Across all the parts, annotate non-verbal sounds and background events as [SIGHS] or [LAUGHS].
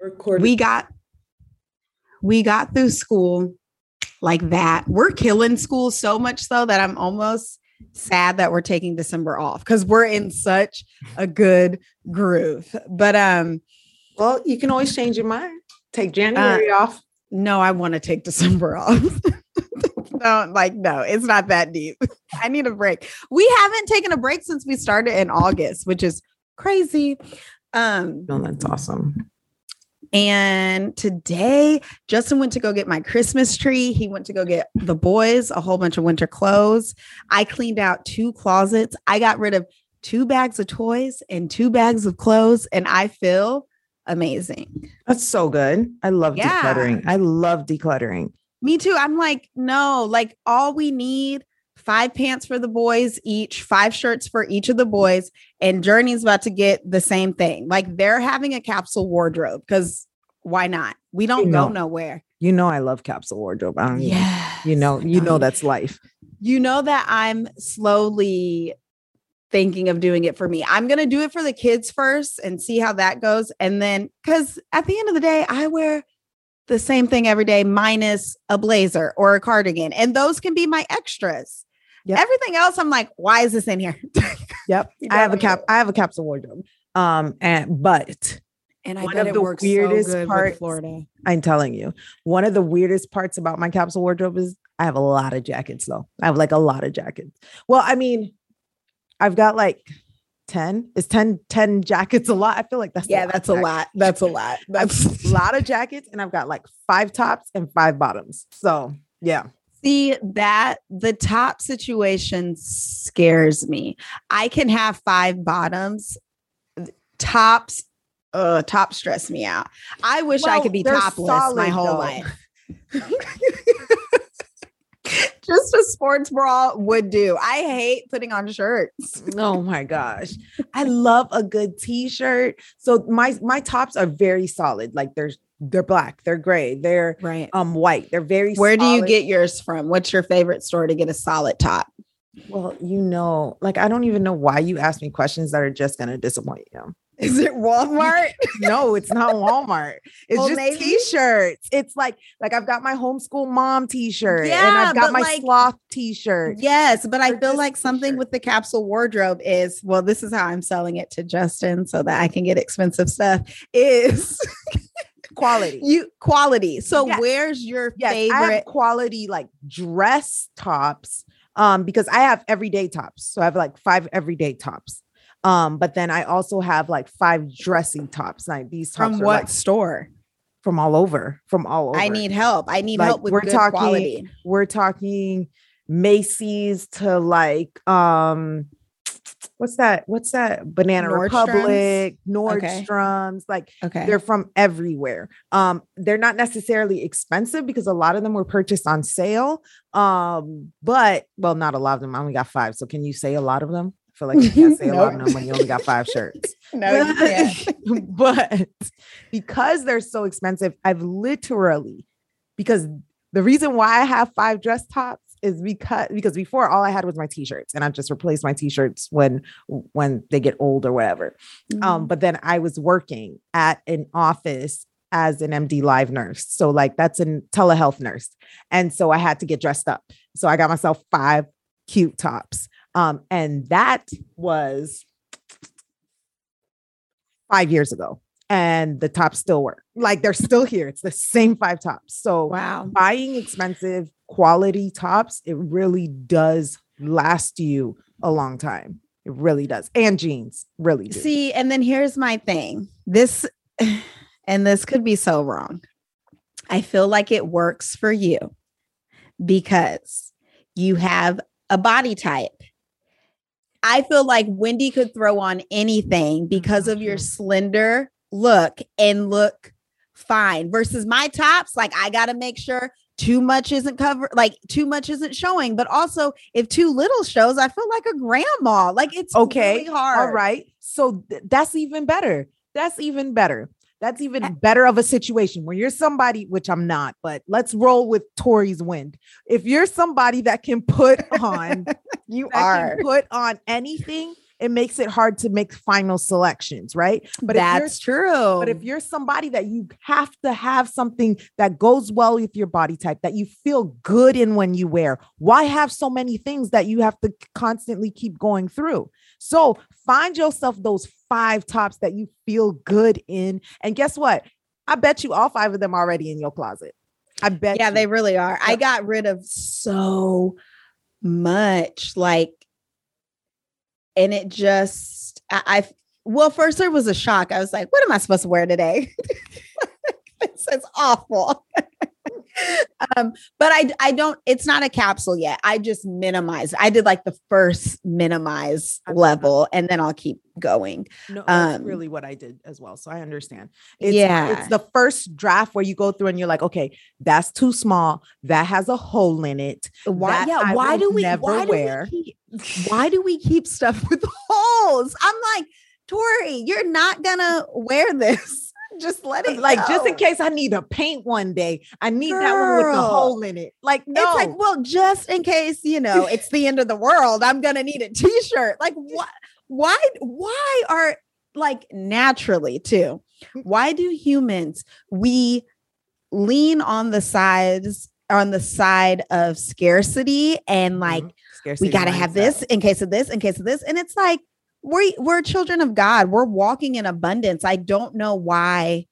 Recorded. we got we got through school like that. We're killing school so much so that I'm almost sad that we're taking December off because we're in such a good groove. But um well, you can always change your mind. Take January off. no, I want to take December off. [LAUGHS] no, like no, it's not that deep. I need a break. We haven't taken a break since we started in August, which is crazy. Um No, that's awesome. And today, Justin went to go get my Christmas tree. He went to go get the boys a whole bunch of winter clothes. I cleaned out two closets. I got rid of two bags of toys and two bags of clothes, and I feel amazing. That's so good. I love Yeah. decluttering. I love decluttering. Me too. I'm like, no, like all we need five pants for the boys each, five shirts for each of the boys, and Journey's about to get the same thing. Like they're having a capsule wardrobe because why not? We don't You go nowhere. You know I love capsule wardrobe. I don't Yeah. You know, you know that's life. you know that I'm slowly thinking of doing it for me. I'm going to do it for the kids first and see how that goes. And then, because at the end of the day, I wear the same thing every day, minus a blazer or a cardigan. And those can be my extras. Yep. Everything else, I'm like, why is this in here? [LAUGHS] Yep. You I have a cap. I have a capsule wardrobe. Um, and but and I One of it the works weirdest so parts- Florida. I'm telling you, one of the weirdest parts about my capsule wardrobe is I have a lot of jackets though. I have like a lot of jackets. Well, I mean, I've got like 10. Is 10, 10 jackets a lot? I feel like that's Yeah, that's a lot. That's a lot. [LAUGHS] That's a lot of jackets, and I've got like five tops and five bottoms. So yeah. See that the top situation scares me. I can have five bottoms. Tops, uh, top stress me out. I wish I could be topless my whole though. life. [LAUGHS] Just a sports bra would do. I hate putting on shirts. [LAUGHS] Oh my gosh. I love a good t-shirt. So my my tops are very solid. Like they're they're black, they're gray, they're Right. um white. They're very Where do you get yours from? What's your favorite store to get a solid top? Well, you know, like I don't even know why you ask me questions that are just gonna disappoint you. Is it Walmart? [LAUGHS] No, it's not Walmart. It's Old just Navy? t-shirts. It's like like I've got my homeschool mom t-shirt yeah, and I've got my like- sloth t-shirt. Yes, but I feel like something t-shirt. with the capsule wardrobe is well, this is how I'm selling it to Justin so that I can get expensive stuff. Is [LAUGHS] Quality. you quality. So Yes. where's your Yes, I have favorite? quality like dress tops um because I have everyday tops. So I have like five everyday tops. Um but then I also have like five dressy tops. Like these tops From are, what like, store? from all over, from all over. I need help. I need Like, help with we're good talking- quality. we're talking Macy's to like um what's that? What's that? Banana Nordstrom's? Republic, Okay. Nordstrom's, like Okay. they're from everywhere. Um, they're not necessarily expensive because a lot of them were purchased on sale. Um, but well, not a lot of them. I only got five. So can you say a lot of them? I feel like you can't say a lot of [LAUGHS] them when you only got five shirts. [LAUGHS] no, you can't. [LAUGHS] but because they're so expensive, I've literally because the reason why I have five dress tops is because because before all I had was my t-shirts and I've just replaced my t-shirts when when they get old or whatever. Mm-hmm. Um, but then I was working at an office as an MD live nurse. So like that's a telehealth nurse. And so I had to get dressed up. So I got myself five cute tops. Um, and that was five years ago. And the tops still work. Like they're still here. It's the same five tops. So wow. buying expensive quality tops, it really does last you a long time. It really does. And jeans really do. See, and then here's my thing. This [SIGHS] and this could be so wrong. I feel like it works for you because you have a body type. I feel like Wendy could throw on anything because of your Mhm. slender look and look fine versus my tops. Like, I got to make sure too much isn't covered, like, too much isn't showing. But also, if too little shows, I feel like a grandma. Like, it's Okay, really hard. All right. So th- that's even better. That's even better. That's even better of a situation where you're somebody, which I'm not, but let's roll with Tori's wind. If you're somebody that can put on, [LAUGHS] You are. can put on anything, it makes it hard to make final selections, right? But that's true. But if you're somebody that you have to have something that goes well with your body type, that you feel good in when you wear, why have so many things that you have to constantly keep going through? So find yourself those five tops that you feel good in. And guess what? I bet you all five of them already in your closet. I bet. Yeah, you. they really are. I got rid of so much. Like, and it just, I, I well, first there was a shock. I was like, what am I supposed to wear today? [LAUGHS] this is awful. [LAUGHS] um, but I I don't. It's not a capsule yet. I just minimize. I did like the first minimize level, and then I'll keep going. No, that's Um, really what I did as well. So I understand. It's, Yeah. it's the first draft where you go through and you're like, okay, that's too small. That has a hole in it. Why? Yeah. Why do we? never Why wear. do we keep? Why do we keep stuff with [LAUGHS] holes? I'm like, Tori, you're not gonna wear this. [LAUGHS] Just let it Like just in case I need to paint one day, I need that one with the hole in it. Like no, It's like, well, just in case, you know, it's the end of the world, I'm gonna need a t-shirt. Like [LAUGHS] what why why are like naturally too? Why do humans we lean on the sides on the side of scarcity and like Mhm. We got to have this in case of this in case of this and it's like we we're children of god we're walking in abundance i don't know why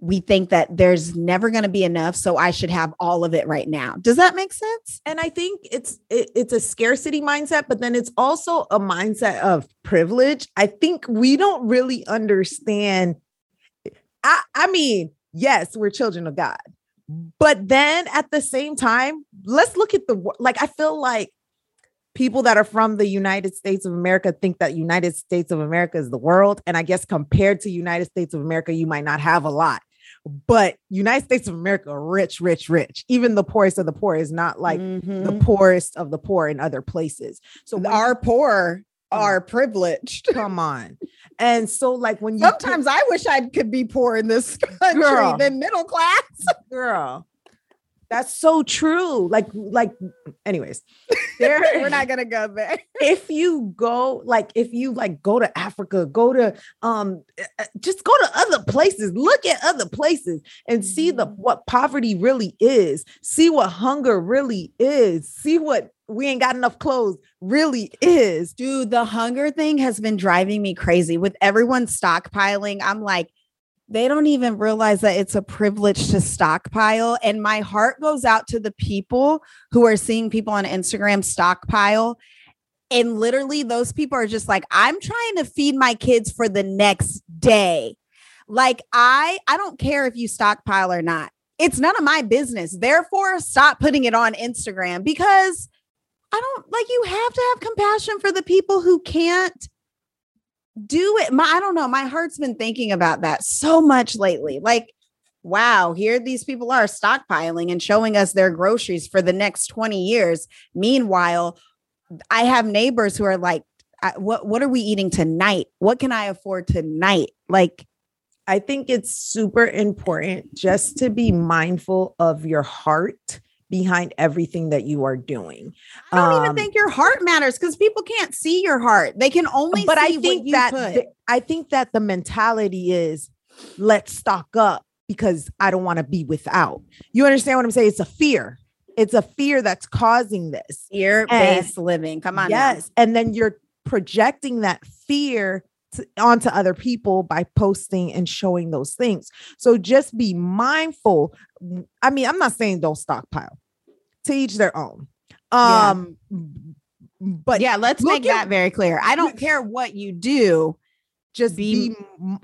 we think that there's never going to be enough so i should have all of it right now does that make sense and I think it's it, it's a scarcity mindset, but then it's also a mindset of privilege. I think we don't really understand. I I mean, yes, we're children of God, but then at the same time, let's look at the like. I feel like people that are from the United States of America think that United States of America is the world, and I guess compared to United States of America, you might not have a lot. But United States of America, rich, rich, rich. Even the poorest of the poor is not like the Mhm. poorest of the poor in other places. So when our poor are privileged [LAUGHS] come on, and so like when you sometimes i wish i could be poor in this [LAUGHS] country Girl. than middle class girl, that's so true. Like like, anyways, there [LAUGHS] we're not going to go there if you go like if you like go to Africa, go to um uh, just go to other places, look at other places and see the Mm-hmm. what poverty really is, see what hunger really is, see what we ain't got enough clothes really is. Dude, the hunger thing has been driving me crazy with everyone stockpiling. I'm like, they don't even realize that it's a privilege to stockpile. And my heart goes out to the people who are seeing people on Instagram stockpile. And literally, those people are just like, I'm trying to feed my kids for the next day. Like, I I don't care if you stockpile or not. It's none of my business. Therefore, stop putting it on Instagram because I don't like you have to have compassion for the people who can't do it. My I don't know. My heart's been thinking about that so much lately. Like, wow, here these people are stockpiling and showing us their groceries for the next 20 years. Meanwhile, I have neighbors who are like, what what are we eating tonight? What can I afford tonight? Like, I think it's super important just to be mindful of your heart behind everything that you are doing. I don't even Um, think your heart matters because people can't see your heart. They can only but see I what think you that the- I think that the mentality is let's stock up because I don't want to be without. You understand what I'm saying? It's a fear. It's a fear that's causing this. fear-based living. Come on. now. Yes. And then you're projecting that fear to, onto other people by posting and showing those things. So just be mindful. I mean, I'm not saying don't stockpile. To each their own. Yeah. Um but yeah, let's make at- that very clear. I don't care what you do. just be- be,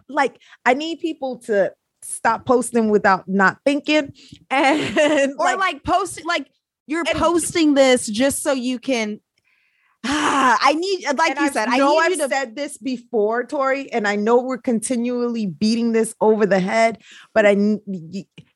like I need people to stop posting without not thinking [LAUGHS] and Or like, post like you're And- posting this just so you can ah, [SIGHS] I need like you I've- said, I know I've you to said this before, Tori, and I know we're continually beating this over the head, but I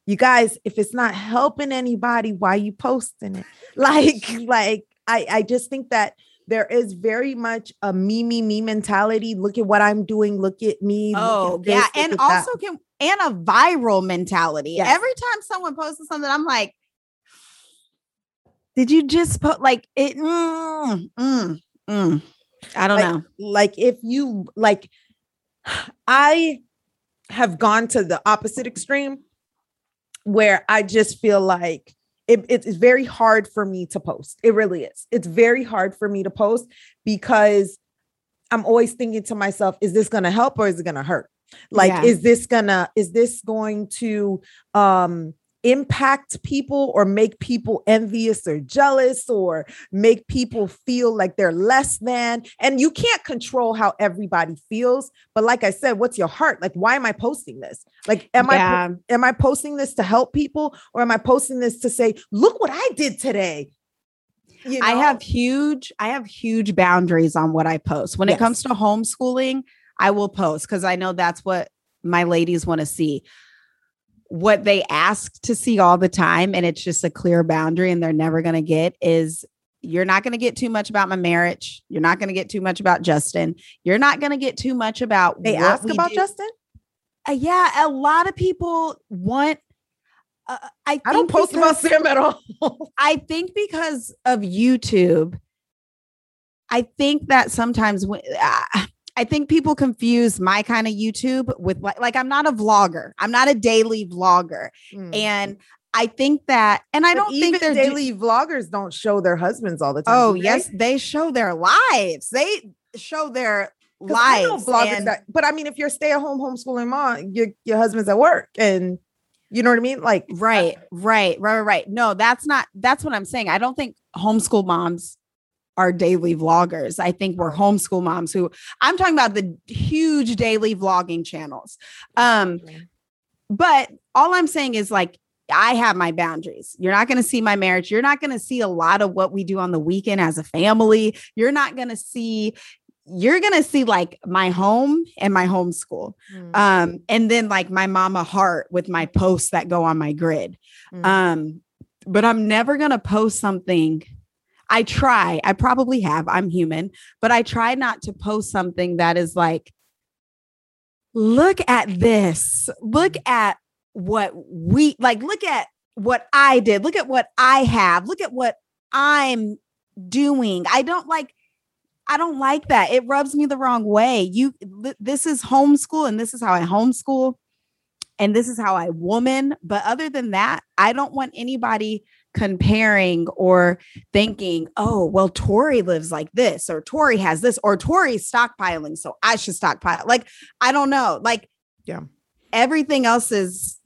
you guys, if it's not helping anybody, why you posting it? [LAUGHS] Like, like I, I just think that there is very much a me, me, me mentality. Look at what I'm doing. Look at me. Oh, at this, yeah. And at that. also can and a viral mentality. Yes. Every time someone posts something, I'm like, did you just put like it? Mm, mm, mm. I don't like, know. Like if you like, [SIGHS] I have gone to the opposite extreme where I just feel like it, it's very hard for me to post. It really is. It's very hard for me to post because I'm always thinking to myself, is this going to help or is it going to hurt? Like, Yeah. is this gonna, is this going to um impact people or make people envious or jealous or make people feel like they're less than? And you can't control how everybody feels. But like I said, what's your heart? Like, why am I posting this? Like, am I am I posting this to help people or am I posting this to say, look what I did today? You I have huge, I have huge boundaries on what I post. When Yes. it comes to homeschooling, I will post because I know that's what my ladies want to see. What they ask to see all the time, and it's just a clear boundary, and they're never going to get is you're not going to get too much about my marriage. You're not going to get too much about Justin. You're not going to get too much about they what ask about do. Justin. Uh, yeah, a lot of people want. Uh, I I don't post about Sam at all. [LAUGHS] I think because of YouTube, I think that sometimes when, uh, I think people confuse my kind of YouTube with like, like I'm not a vlogger. I'm not a daily vlogger. Mm. And I think that, and I But don't think they're do- daily vloggers don't show their husbands all the time. oh do they? yes, they show their lives. They show their I lives. vloggers and- that, but I mean, if you're stay at home homeschooling mom, your your husband's at work, and you know what I mean. Like, right, right, right, right. No, that's not that's what I'm saying. I don't think homeschool moms are daily vloggers. I think we're homeschool moms who I'm talking about the huge daily vlogging channels. Um, but all I'm saying is like I have my boundaries. You're not going to see my marriage. You're not going to see a lot of what we do on the weekend as a family. You're not going to see you're going to see like my home and my homeschool. Mm, Um and then like my mama heart with my posts that go on my grid. mm. Um, but I'm never gonna post something. I try, I probably have, I'm human, but I try not to post something that is like, look at this, look at what we like, look at what I did, look at what I have, look at what I'm doing. I don't like, I don't like that. It rubs me the wrong way. You, this is homeschool, and this is how I homeschool and this is how I woman. But other than that, I don't want anybody comparing or thinking, oh, well, Tori lives like this, or Tori has this, or Tori's stockpiling, so I should stockpile. Like, I don't know. Like, Yeah. everything else is.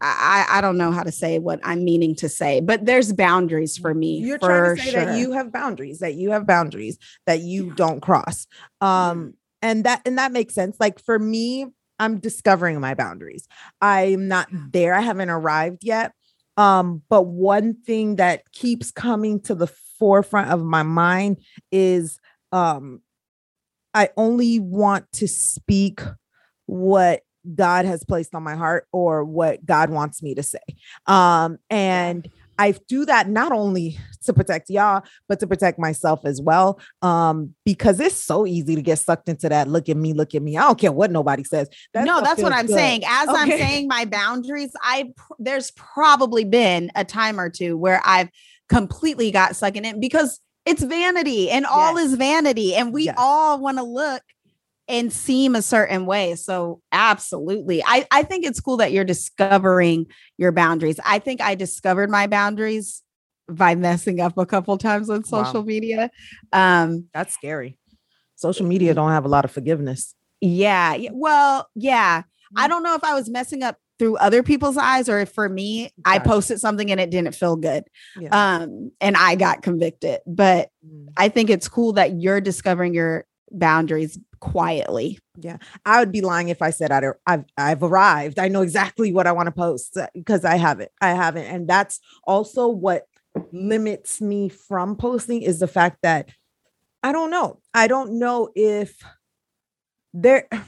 I, I don't know how to say what I'm meaning to say, but there's boundaries for me. You're for trying to say sure. that you have boundaries, that you have boundaries that you don't cross. Um, and that and that makes sense. Like for me, I'm discovering my boundaries. I'm not there. I haven't arrived yet. Um, but one thing that keeps coming to the forefront of my mind is um I only want to speak what God has placed on my heart or what God wants me to say. Um, and I do that not only to protect y'all, but to protect myself as well. Um, because it's so easy to get sucked into that. Look at me, look at me. I don't care what nobody says. That no, that's what I'm good. saying. As I'm saying my boundaries, I there's probably been a time or two where I've completely got sucked in it because it's vanity and all Yes. is vanity and we Yes. all want to look and seem a certain way. So absolutely. I I think it's cool that you're discovering your boundaries. I think I discovered my boundaries by messing up a couple times on Wow. social media. Um That's scary. Social media don't have a lot of forgiveness. yeah, well, yeah. I Mhm. don't know if I was messing up through other people's eyes or if for me I posted something and it didn't feel good. Yeah. Um and I got convicted. But Mm. I think it's cool that you're discovering your boundaries quietly. Yeah. I would be lying if I said I don't, I've I've arrived. I know exactly what I want to post uh, because I haven't. I haven't, and that's also what limits me from posting is the fact that I don't know. I don't know if there. [SIGHS]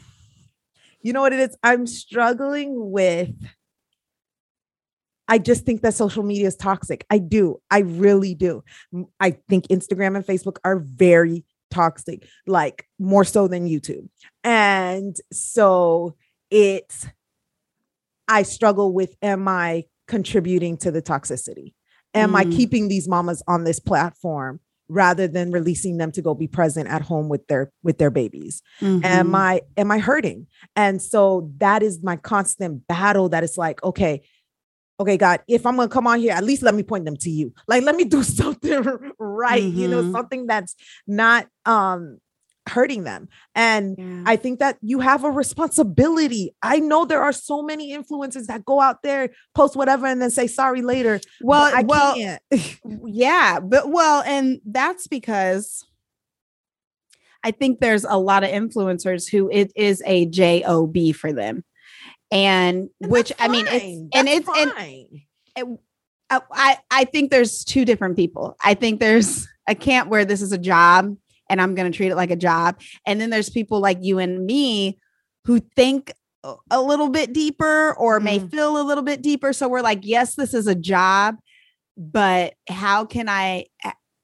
You know what it is? I'm struggling with. I just think that social media is toxic. I do. I really do. I think Instagram and Facebook are very toxic, like more so than YouTube. And so it's, I struggle with am I contributing to the toxicity? Am I Mm. keeping these mamas on this platform rather than releasing them to go be present at home with their with their babies Mhm. am i am i hurting and so that is my constant battle that it's like okay okay god if i'm gonna come on here at least let me point them to you like let me do [LAUGHS] something right you know Mhm. something that's not um hurting them and Yeah. I think that you have a responsibility. I know there are so many influencers that go out there, post whatever, and then say sorry later. well, I well, can't. [LAUGHS] yeah, but well, and that's because I think there's a lot of influencers who it is a job for them, and, And which I mean, it's and That's it's and fine. I, I think there's two different people. I think there's a camp where this is a job and I'm going to treat it like a job. And then there's people like you and me who think a- a little bit deeper or may Mm. feel a little bit deeper. So we're like, yes, this is a job, but how can I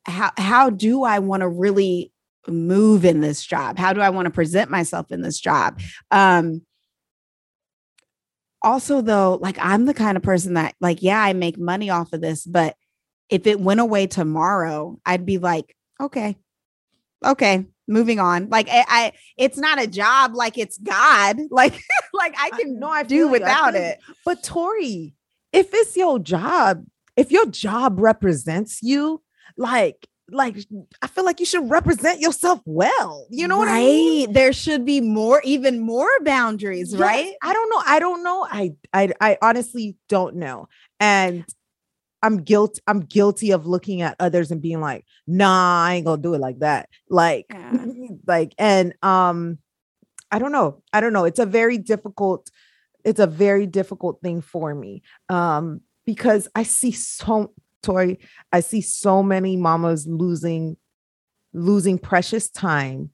how how do I want to really move in this job? How do I want to present myself in this job? Um also though like i'm the kind of person that like yeah i make money off of this but if it went away tomorrow i'd be like okay okay moving on like i, I it's not a job like it's god [LAUGHS] like like i I- can I do you. I without feel you. it But Tori, if it's your job, if your job represents you, like, like I feel like you should represent yourself well. You know what I mean? Right. there should be more even more boundaries Yes, right I don't know. I don't know. I I I honestly don't know. And I'm guilt. I'm guilty of looking at others and being like, nah, I ain't gonna do it like that. Like, [LAUGHS] Yeah. like, and um, I don't know. I don't know. It's a very difficult, it's a very difficult thing for me. Um, because I see so Tori, I see so many mamas losing, losing precious time,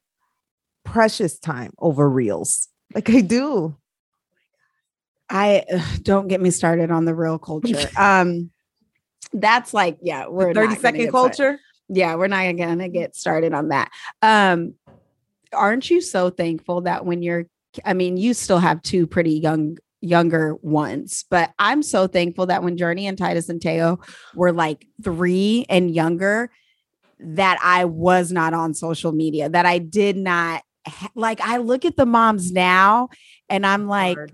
precious time over reels. Like I do. i don't get me started on the real culture [LAUGHS] um that's like yeah we're 30 not gonna second started. culture. yeah we're not gonna get started on that um aren't you so thankful that when you're i mean you still have two pretty young younger ones but i'm so thankful that when journey and titus and teo were like three and younger that i was not on social media that i did not like i look at the moms now and i'm like Hard.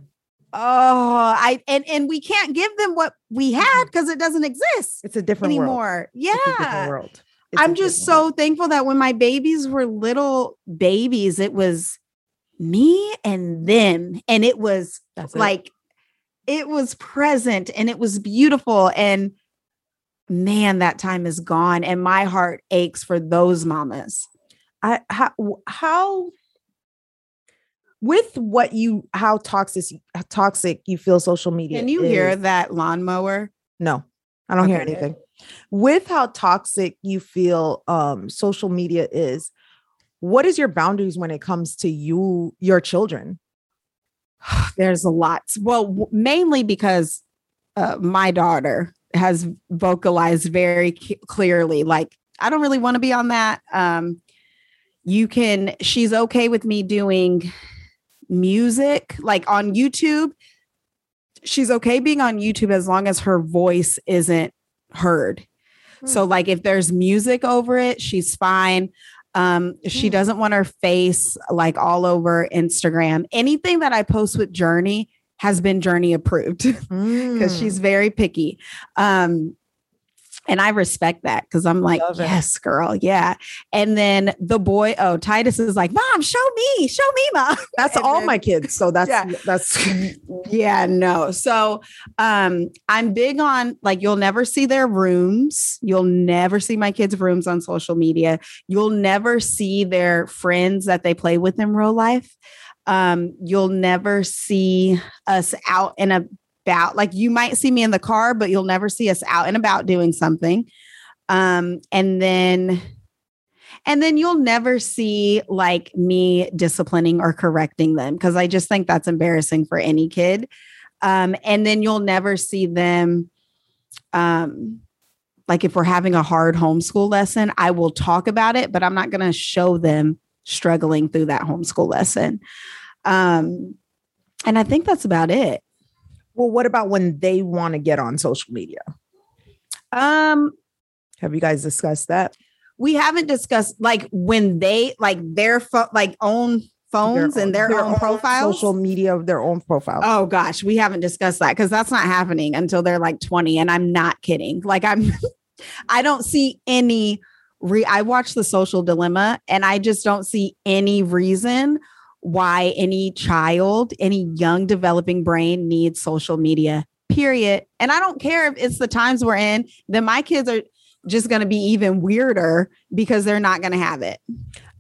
oh i and and we can't give them what we had mm-hmm. because it doesn't exist it's a different world. anymore It's a different yeah world. It's I'm just world. so thankful that when my babies were little babies, it was me and them. And it was That's like, it was present and it was beautiful. And man, that time is gone. And my heart aches for those mamas. I how how with what you how toxic how toxic you feel social media. Can you hear that lawnmower? No, I don't hear anything. With how toxic you feel um social media is, what is your boundaries when it comes to you, your children? [SIGHS] There's a lot. Well, mainly because uh, my daughter has vocalized very c- clearly, like, I don't really want to be on that. Um, you can, she's okay with me doing music like on YouTube. She's okay being on YouTube as long as her voice isn't heard. So, like, if there's music over it, she's fine. Um, she Hmm. doesn't want her face like all over Instagram. Anything that I post with Journey has been Journey approved [LAUGHS] because Mm. she's very picky. Um, and I respect that because I'm like, yes, girl, yeah. And then the boy, oh, Titus is like, Mom, show me, show me, mom. [LAUGHS] that's and all then- my kids. So that's Yeah. that's yeah, no. So um I'm big on like you'll never see their rooms. You'll never see my kids' rooms on social media. You'll never see their friends that they play with in real life. Um, you'll never see us out and about. Like you might see me in the car, but you'll never see us out and about doing something. Um, and then and then you'll never see like me disciplining or correcting them because I just think that's embarrassing for any kid. Um, and then you'll never see them um like if we're having a hard homeschool lesson, I will talk about it, but I'm not going to show them struggling through that homeschool lesson. Um, and I think that's about it. Well, what about when they want to get on social media? Um, Have you guys discussed that? we haven't discussed like when they like their fo- like own phones Their and their, their own profiles. social media of their own profile. Oh gosh, we haven't discussed that because that's not happening until they're like 20. And I'm not kidding. Like I'm [LAUGHS] I don't see any re I watch the social dilemma and I just don't see any reason why any child, any young developing brain needs social media. Period. And I don't care if it's the times we're in, then my kids are just going to be even weirder because they're not going to have it.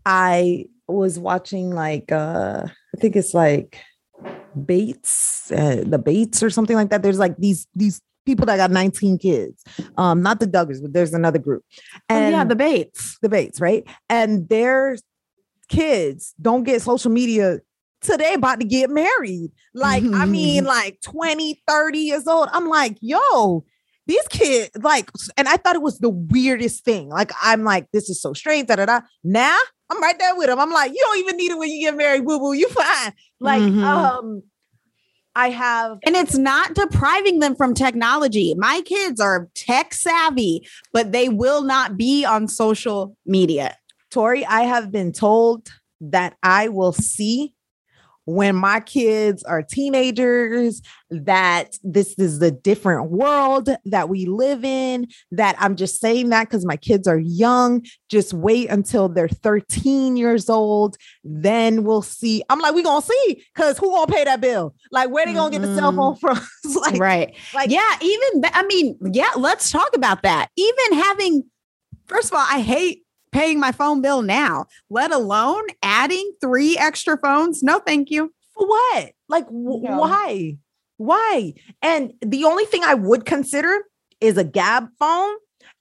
I was watching like uh I think it's like Bates, uh, the Bates or something like that. There's like these these people that got 19 kids. Um, not the Duggars, but there's another group. And oh, yeah, the Bates. the Bates, right? And their kids don't get social media they about to get married. Like, I mean, like 20, 30 years old. I'm like, yo, these kids, like, and I thought it was the weirdest thing. Like, I'm like, this is so strange. Da, da, da. Now I'm right there with them. I'm like, you don't even need it when you get married, boo boo. You fine. Like, Mhm. um, I have And it's not depriving them from technology. My kids are tech savvy, but they will not be on social media. Tori, I have been told that I will see when my kids are teenagers that this is the different world that we live in that i'm just saying that because my kids are young just wait until they're 13 years old then we'll see i'm like we gonna see because who gonna pay that bill like where they gonna get the cell phone mm-hmm. from [LAUGHS] like, right. like yeah. Even, I mean, yeah, let's talk about that. Even having, first of all, I hate paying my phone bill now, let alone adding three extra phones. No, thank you. For what? Like, w- No. why? Why? And the only thing I would consider is a Gabb phone.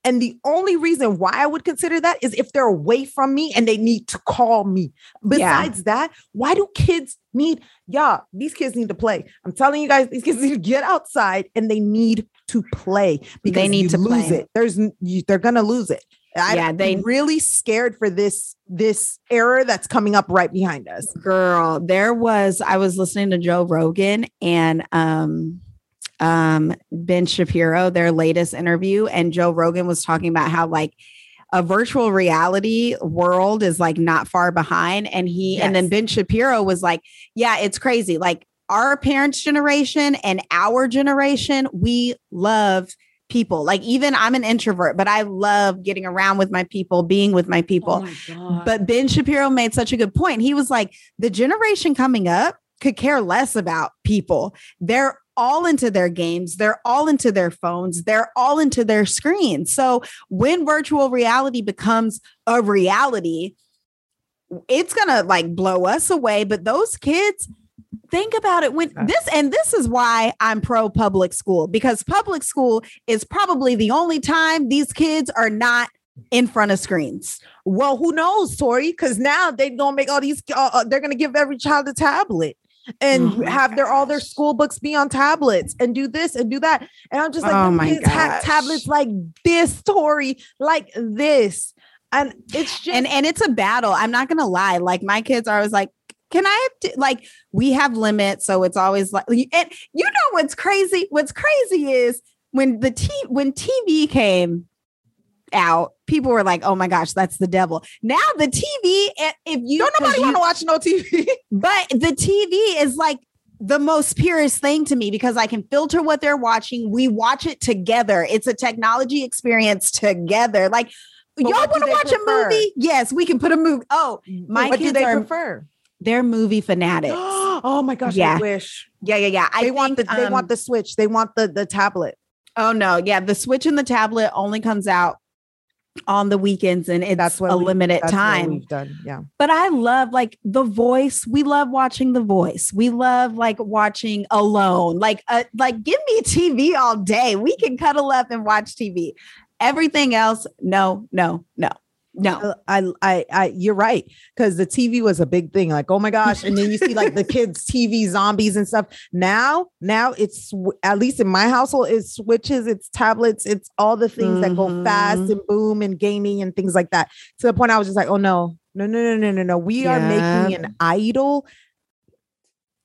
And the only reason why I would consider that is if they're away from me and they need to call me. Besides that, why do kids need, yeah, these kids need to play. I'm telling you guys, these kids [LAUGHS] need to get outside and they need to play because they need you to lose play. it. There's, you, they're going to lose it. I, Yeah, they- I'm really scared for this, this error that's coming up right behind us. girl there was i was listening to joe rogan and um um ben shapiro their latest interview and joe rogan was talking about how like a virtual reality world is like not far behind. And he and then ben shapiro was like yeah it's crazy. Like our parents generation and our generation we love people like even i'm an introvert but i love getting around with my people being with my oh people but Ben Shapiro made such a good point. He was like, the generation coming up could care less about people. They're all into their games, they're all into their phones, they're all into their screens. So when virtual reality becomes a reality, it's going to like blow us away. But those kids, think about it when this, and this is why I'm pro public school because public school is probably the only time these kids are not in front of screens. Well, who knows, Tori? Because now they're gonna make all these. Uh, uh, they're gonna give every child a tablet and Oh have their all their school books be on tablets and do this and do that. And I'm just like, Oh my kids have tablets like this, Tori, like this, and it's just and and it's a battle. I'm not gonna lie. Like my kids are always like, "Can I have to, like?" We have limits, so it's always like. And you know what's crazy? What's crazy is when the t when TV came out, people were like, "Oh my gosh, that's the devil." Now the TV, eh, if you don't nobody want to watch no TV. [LAUGHS] but the TV is like the most purest thing to me because I can filter what they're watching. We watch it together. It's a technology experience together. Like But y'all want to watch prefer? a movie? Yes, we can put a movie. Oh, my what do kids they are prefer? They're movie fanatics. [GASPS] oh my gosh, Yeah. I wish yeah, yeah, yeah. I they want the think, they um, want the Switch. They want the the tablet. Oh no, yeah. The Switch and the tablet only comes out on the weekends and it's That's what a we- limited That's what time. we've done. Yeah. but I love like the voice. We love watching the voice. We love like watching alone. Like uh, like give me TV all day. We can cuddle up and watch TV. Everything else, no, no, no, no. I, I, I, you're right. Cause the TV was a big thing. Like, oh my gosh. And then you see like the [LAUGHS] kids' TV zombies and stuff. Now, now it's at least in my household, it switches, it's tablets, it's all the things that go fast Mhm. and boom and gaming and things like that. To the point I was just like, oh no, no, no, no, no, no, no. We are making an idol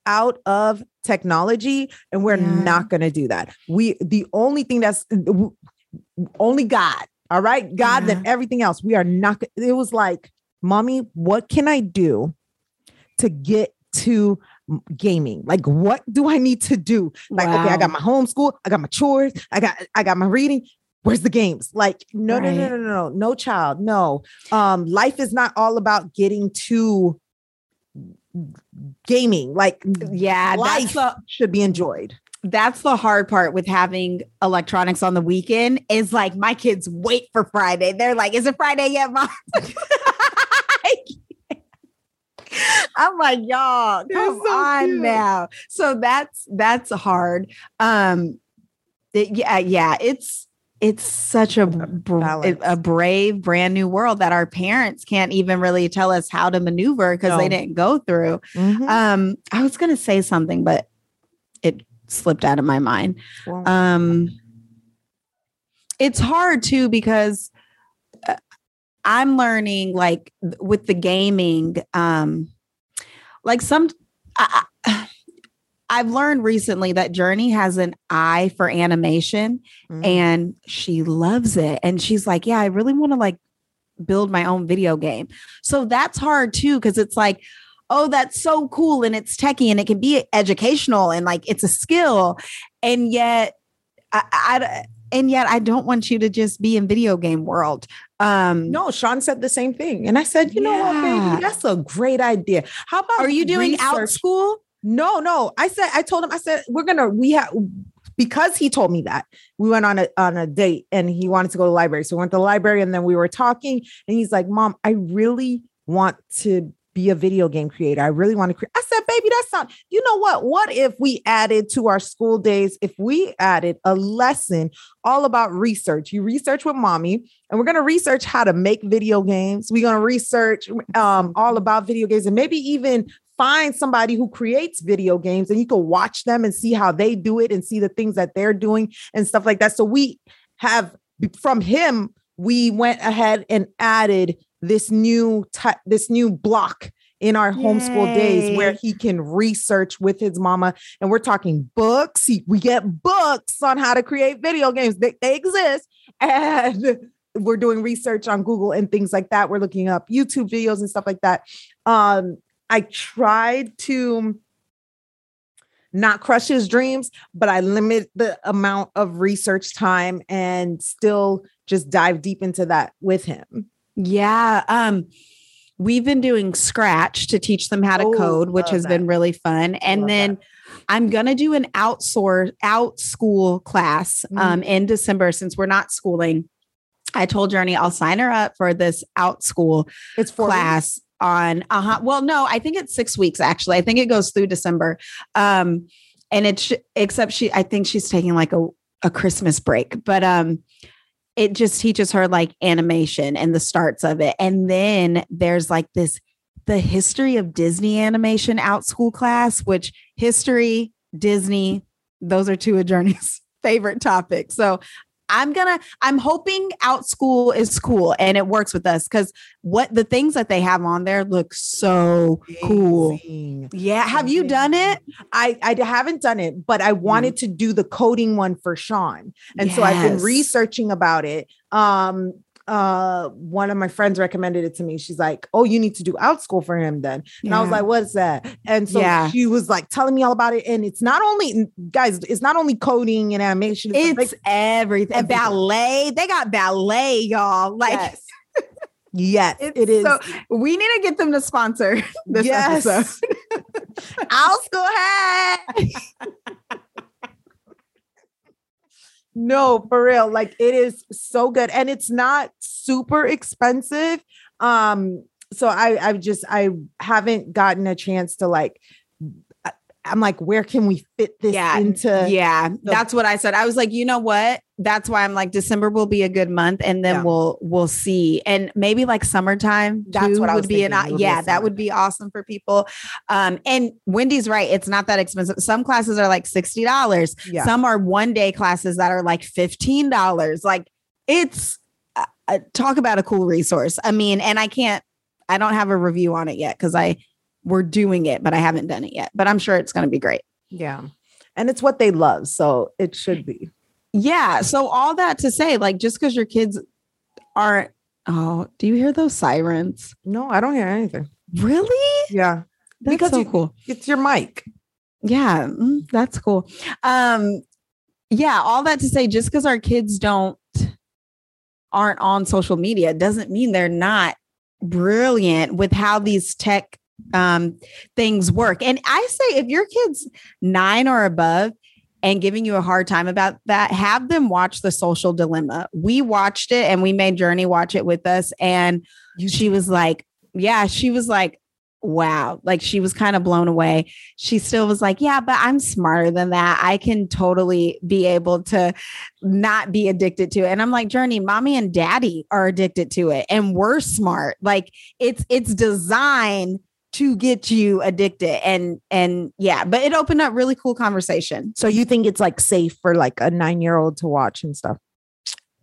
out of technology and we're Yeah. not going to do that. We, the only thing that's only God. All right, God, then everything else. We are not. It was like, mommy, what can I do to get to gaming? Like, what do I need to do? Like, wow. okay, I got my homeschool, I got my chores, I got I got my reading. Where's the games? Like, no, right. no, no, no, no, no, no, child, no. Um, life is not all about getting to gaming. Like, yeah, life the, should be enjoyed that's the hard part with having electronics on the weekend is like my kids wait for Friday. They're like, is it Friday yet, mom? [LAUGHS] I'm like, y'all, come so on cute. now. So that's that's hard. Um it, yeah, yeah, it's it's such a a brave brand new world that our parents can't even really tell us how to maneuver because no. they didn't go through. Mm-hmm. Um I was going to say something but it slipped out of my mind. Um, it's hard too because uh, I'm learning like with the gaming, um, like some. I, [SIGHS] I've learned recently that Journey has an eye for animation mm-hmm. and she loves it. And she's like, Yeah, I really want to like build my own video game. So that's hard too, because it's like, oh, that's so cool and it's techie and it can be educational and like it's a skill. And yet, I, I and yet I don't want you to just be in video game world. Um, no, Sean said the same thing. And I said, you yeah. know what, baby, that's a great idea. How about are you doing research? out school? No, no. I said, I told him, I said, we're gonna, we have because he told me that we went on a on a date and he wanted to go to the library. So we went to the library and then we were talking and he's like, Mom, I really want to be a video game creator. I really want to create. I said, baby, that's not, you know what? What if we added to our school days, if we added a lesson all about research? You research with mommy, and we're going to research how to make video games. We're going to research um, all about video games and maybe even find somebody who creates video games and you can watch them and see how they do it and see the things that they're doing and stuff like that. So we have from him, we went ahead and added this new type this new block in our Yay. homeschool days where he can research with his mama. And we're talking books. He, we get books on how to create video games. They, they exist. And [LAUGHS] we're doing research on google and things like that. We're looking up youtube videos and stuff like that. Um i tried to not crush his dreams but i limit the amount of research time and still just dive deep into that with him yeah. Um, we've been doing Scratch to teach them how to oh, code, which has that. been really fun. And then that. I'm gonna do an outsource Outschool class mm-hmm. um, in December since we're not schooling. I told Journey I'll sign her up for this Outschool it's class weeks. on uh-huh. Well, no, I think it's six weeks actually. I think it goes through December. Um, and it's except she I think she's taking like a, a Christmas break, but um it just teaches her like animation and the starts of it. And then there's like this the history of Disney animation Outschool class, which history, Disney, those are two of Journey's [LAUGHS] favorite topics. So I'm gonna, I'm hoping Outschool is cool and it works with us because what the things that they have on there look so Amazing. cool. Yeah. Have you done it? I, I haven't done it, but I wanted mm. to do the coding one for Sean. And yes. so I've been researching about it. Um, uh one of my friends recommended it to me. She's like, "Oh, you need to do Outschool for him then." And yeah. I was like, "What's that?" And so yeah. she was like telling me all about it and it's not only guys, it's not only coding and animation, it's, it's everything. everything. Ballet. They got ballet, y'all. Like yes. [LAUGHS] Yes, it's it is. So, we need to get them to sponsor [LAUGHS] this yes. episode. [LAUGHS] Outschool hat. No, for real. Like it is so good. And it's not super expensive. Um, so I I've just I haven't gotten a chance to like I'm like, where can we fit this yeah, into? Yeah, the- that's what I said. I was like, you know what? That's why I'm like, December will be a good month, and then yeah. we'll we'll see, and maybe like summertime. That's what I would be an yeah, that would be awesome for people. Um, and Wendy's right; it's not that expensive. Some classes are like sixty dollars. Yeah. Some are one day classes that are like fifteen dollars. Like it's uh, uh, talk about a cool resource. I mean, and I can't. I don't have a review on it yet because I we're doing it, but I haven't done it yet. But I'm sure it's going to be great. Yeah. And it's what they love. So it should be. Yeah. So all that to say, like, just because your kids aren't. Oh, do you hear those sirens? No, I don't hear anything. Really? Yeah. That's Because so you- cool. It's your mic. Yeah, mm, that's cool. Um, yeah, all that to say, just because our kids don't aren't on social media doesn't mean they're not brilliant with how these tech um things work. And I say if your kid's nine or above and giving you a hard time about that, have them watch the social dilemma. We watched it and we made Journey watch it with us. And she was like, Yeah, she was like, wow. Like she was kind of blown away. She still was like, Yeah, but I'm smarter than that. I can totally be able to not be addicted to it. And I'm like, Journey, mommy and daddy are addicted to it. And we're smart. Like it's it's designed to get you addicted. And and yeah, but it opened up really cool conversation. So you think it's like safe for like a nine year old to watch and stuff?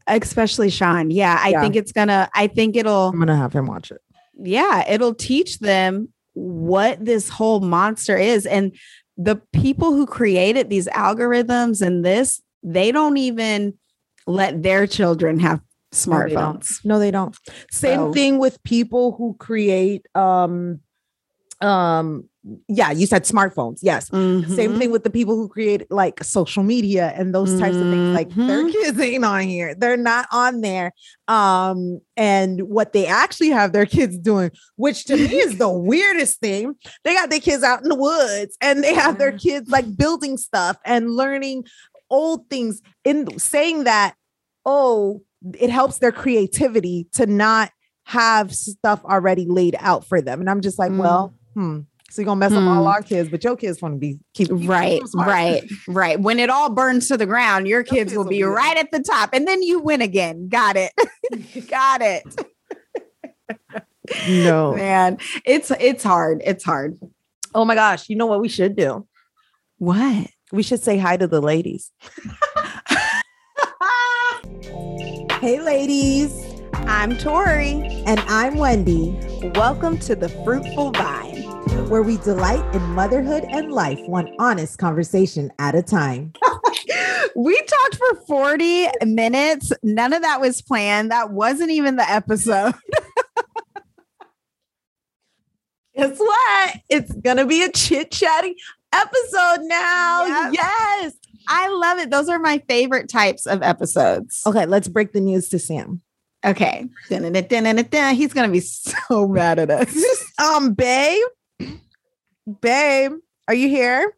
Especially Sean. Yeah, I Yeah. think it's gonna, I think it'll I'm gonna have him watch it. yeah, it'll teach them what this whole monster is. And the people who created these algorithms and this, they don't even let their children have No, they don't. smartphones. No, they don't. Same So- thing with people who create um um yeah, you said smartphones. Yes. Same Mhm. thing with the people who create like social media and those types of things. Like their Mhm. kids ain't on here. They're not on there. Um, and what they actually have their kids doing, which to me is the [LAUGHS] weirdest thing. They got their kids out in the woods and they have their kids like building stuff and learning old things in saying that, oh, it helps their creativity to not have stuff already laid out for them. And I'm just like, Mm. well, hmm. So you're gonna mess up all Hmm. our kids, but your kids want to be keep keep Right, right, right. When it all burns to the ground, your kids kids will will be be right at the top, and then you win again. Got it, [LAUGHS] got it, No. [LAUGHS] man. It's it's hard. It's hard. Oh my gosh. You know what we should do? What? We should say hi to the ladies. [LAUGHS] Hey, ladies. I'm Tori. And I'm Wendy, Welcome to the Fruitful Vine. Where we delight in motherhood and life, one honest conversation at a time. [LAUGHS] We talked for 40 minutes. None of that was planned. That wasn't even the episode. [LAUGHS] Guess what? It's going to be a chit chatting episode now. Yep. Yes. I love it. Those are my favorite types of episodes. Okay, let's break the news to Sam. Okay. He's going to be [LAUGHS] so mad at us. Um, babe, babe, are you here?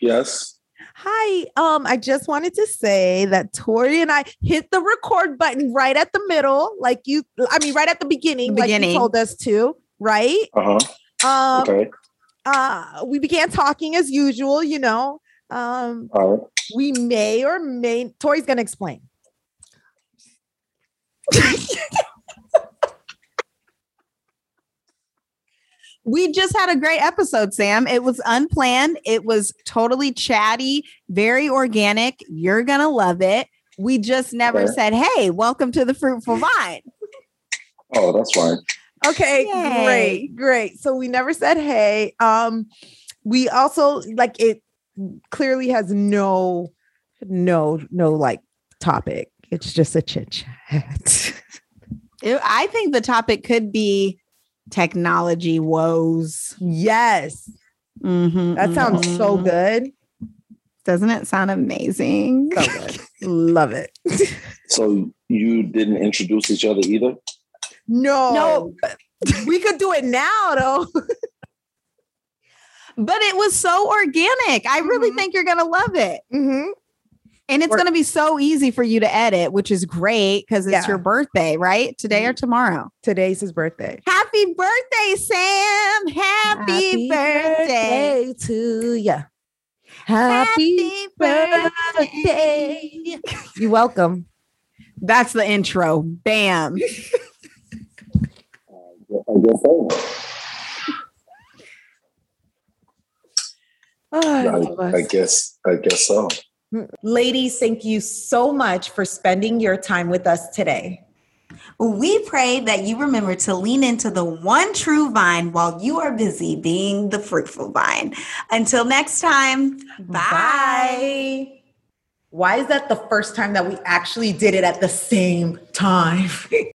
Yes. Hi. Um, I just wanted to say that Tori and I hit the record button right at the middle, like you. I mean, right at the beginning, like Beginning. you told us to. Right. Uh huh. Um. Okay. Uh. We began talking as usual. You know. Um. All right. We may or may. Tori's gonna explain. [LAUGHS] we just had a great episode, Sam. It was unplanned. It was totally chatty, very organic. You're going to love it. We just never Okay. said, hey, welcome to the Fruitful Vine. Oh, that's fine. Okay, Yay. great, great. So we never said hey. Um, we also like it clearly has no, no, no like topic. It's just a chit chat. [LAUGHS] I think the topic could be technology woes. yes, Mhm, that sounds so mhm. good. Doesn't it sound amazing? So good. Love it. [LAUGHS] So you didn't introduce each other either? No, No. we could do it now though. [LAUGHS] But it was so organic. I really Mhm. think you're going to love it. And it's going to be so easy for you to edit, which is great because it's Yeah. your birthday, right? Today or mm-hmm. tomorrow. Today's his birthday. Happy birthday, Sam. Happy, birthday. to you. Happy, birthday. [LAUGHS] You're welcome. That's the intro. Bam. I guess so. Oh, I I, I guess. I guess so. Ladies, thank you so much for spending your time with us today. We pray that you remember to lean into the one true vine while you are busy being the fruitful vine. Until next time, bye. why is that the first time that we actually did it at the same time? [LAUGHS]